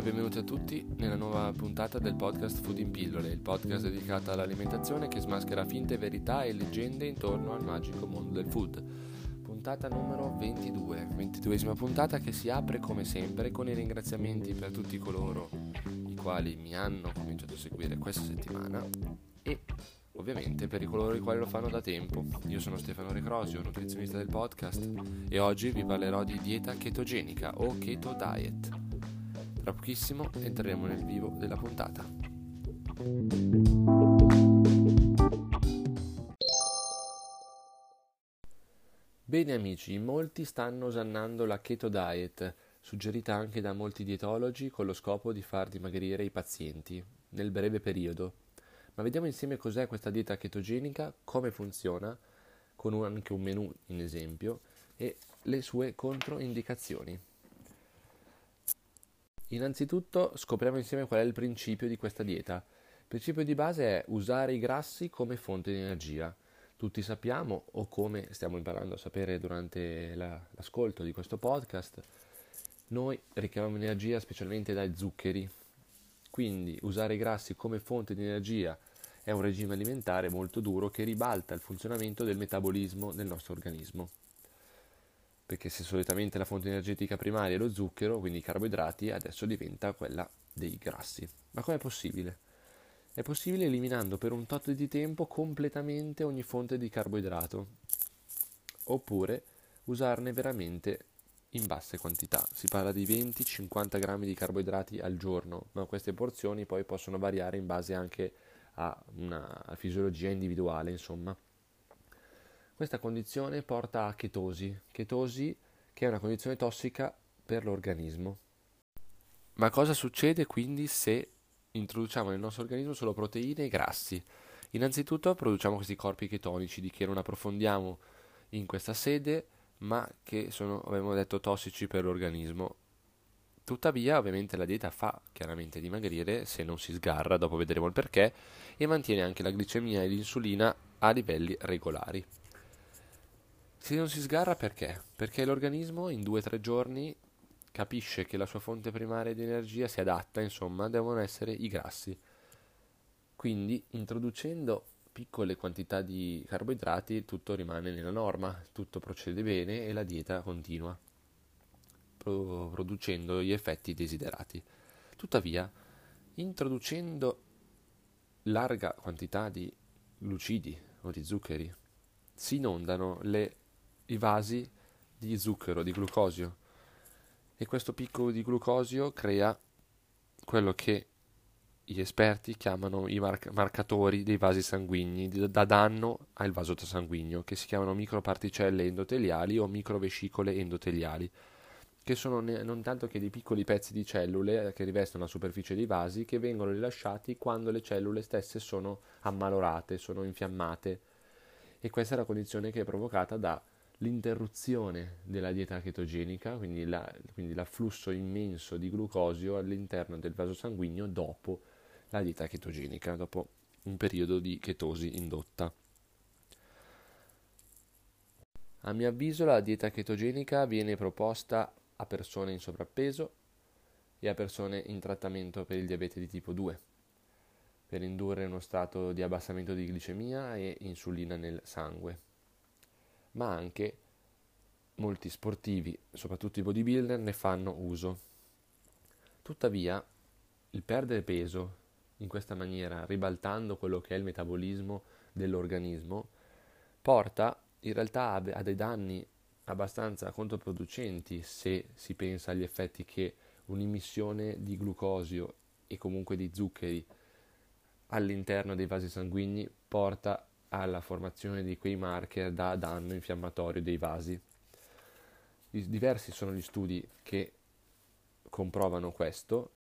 e benvenuti a tutti nella nuova puntata del podcast Food in Pillole, il podcast dedicato all'alimentazione che smaschera finte verità e leggende intorno al magico mondo del food. Puntata numero 22, 22esima puntata che si apre come sempre con i ringraziamenti per tutti coloro i quali mi hanno cominciato a seguire questa settimana e ovviamente per coloro i quali lo fanno da tempo. Io sono Stefano Recrosio, nutrizionista del podcast e oggi vi parlerò di dieta chetogenica o keto diet. Tra pochissimo entreremo nel vivo della puntata. Bene amici, molti stanno osannando la keto diet, suggerita anche da molti dietologi con lo scopo di far dimagrire i pazienti nel breve periodo. Ma vediamo insieme cos'è questa dieta chetogenica, come funziona, con anche un menu in esempio, e le sue controindicazioni. Innanzitutto scopriamo insieme qual è il principio di questa dieta. Il principio di base è usare i grassi come fonte di energia tutti sappiamo o come stiamo imparando a sapere durante la, l'ascolto di questo podcast, noi ricaviamo energia specialmente dai zuccheri. Quindi usare i grassi come fonte di energia è un regime alimentare molto duro che ribalta il funzionamento del metabolismo del nostro organismo. Perché se solitamente la fonte energetica primaria è lo zucchero, quindi i carboidrati, adesso diventa quella dei grassi. Ma com'è possibile? È possibile eliminando per un tot di tempo completamente ogni fonte di carboidrato, oppure usarne veramente in basse quantità. Si parla di 20-50 grammi di carboidrati al giorno, ma queste porzioni poi possono variare in base anche a una fisiologia individuale, insomma. Questa condizione porta a chetosi, chetosi che è una condizione tossica per l'organismo. Ma cosa succede quindi se introduciamo nel nostro organismo solo proteine e grassi. Innanzitutto produciamo questi corpi chetonici di che non approfondiamo in questa sede, ma che sono, abbiamo detto, tossici per l'organismo. Tuttavia, ovviamente, la dieta fa chiaramente dimagrire se non si sgarra, dopo vedremo il perché, e mantiene anche la glicemia e l'insulina a livelli regolari. Se non si sgarra perché? Perché l'organismo in 2-3 giorni capisce che la sua fonte primaria di energia si adatta, insomma, devono essere i grassi. Quindi, introducendo piccole quantità di carboidrati, tutto rimane nella norma, tutto procede bene e la dieta continua, producendo gli effetti desiderati. Tuttavia, introducendo larga quantità di glucidi o di zuccheri, si inondano le, i vasi di zucchero, di glucosio, e questo picco di glucosio crea quello che gli esperti chiamano i marc- marcatori dei vasi sanguigni, da danno al vaso sanguigno, che si chiamano microparticelle endoteliali o microvescicole endoteliali, che sono ne- non tanto che dei piccoli pezzi di cellule che rivestono la superficie dei vasi che vengono rilasciati quando le cellule stesse sono ammalorate, sono infiammate. E questa è la condizione che è provocata da l'interruzione della dieta chetogenica, quindi, la, quindi l'afflusso immenso di glucosio all'interno del vaso sanguigno dopo la dieta chetogenica, dopo un periodo di chetosi indotta. A mio avviso la dieta chetogenica viene proposta a persone in sovrappeso e a persone in trattamento per il diabete di tipo 2, per indurre uno stato di abbassamento di glicemia e insulina nel sangue ma anche molti sportivi, soprattutto i bodybuilder, ne fanno uso. Tuttavia, il perdere peso in questa maniera, ribaltando quello che è il metabolismo dell'organismo, porta in realtà a dei danni abbastanza controproducenti se si pensa agli effetti che un'immissione di glucosio e comunque di zuccheri all'interno dei vasi sanguigni porta alla formazione di quei marker da danno infiammatorio dei vasi. Diversi sono gli studi che comprovano questo,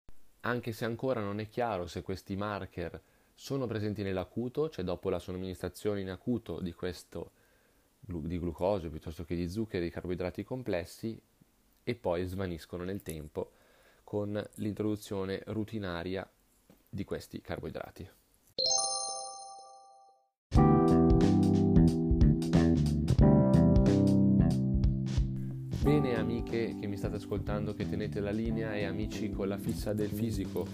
anche se ancora non è chiaro se questi marker sono presenti nell'acuto, cioè dopo la somministrazione in acuto di questo di glucosio piuttosto che di zuccheri e di carboidrati complessi e poi svaniscono nel tempo con l'introduzione rutinaria di questi carboidrati. Bene amiche che mi state ascoltando, che tenete la linea e amici con la fissa del fisico.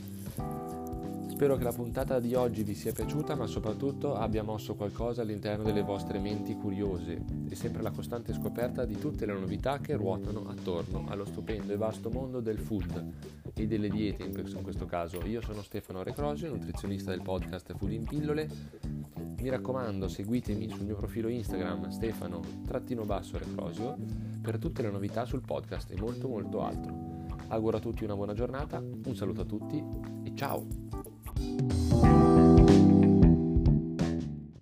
Spero che la puntata di oggi vi sia piaciuta, ma soprattutto abbia mosso qualcosa all'interno delle vostre menti curiose e sempre la costante scoperta di tutte le novità che ruotano attorno allo stupendo e vasto mondo del food e delle diete in questo caso. Io sono Stefano Recrosio, nutrizionista del podcast Food in Pillole. Mi raccomando, seguitemi sul mio profilo Instagram stefano-recrosio per tutte le novità sul podcast e molto molto altro. Auguro a tutti una buona giornata, un saluto a tutti e ciao!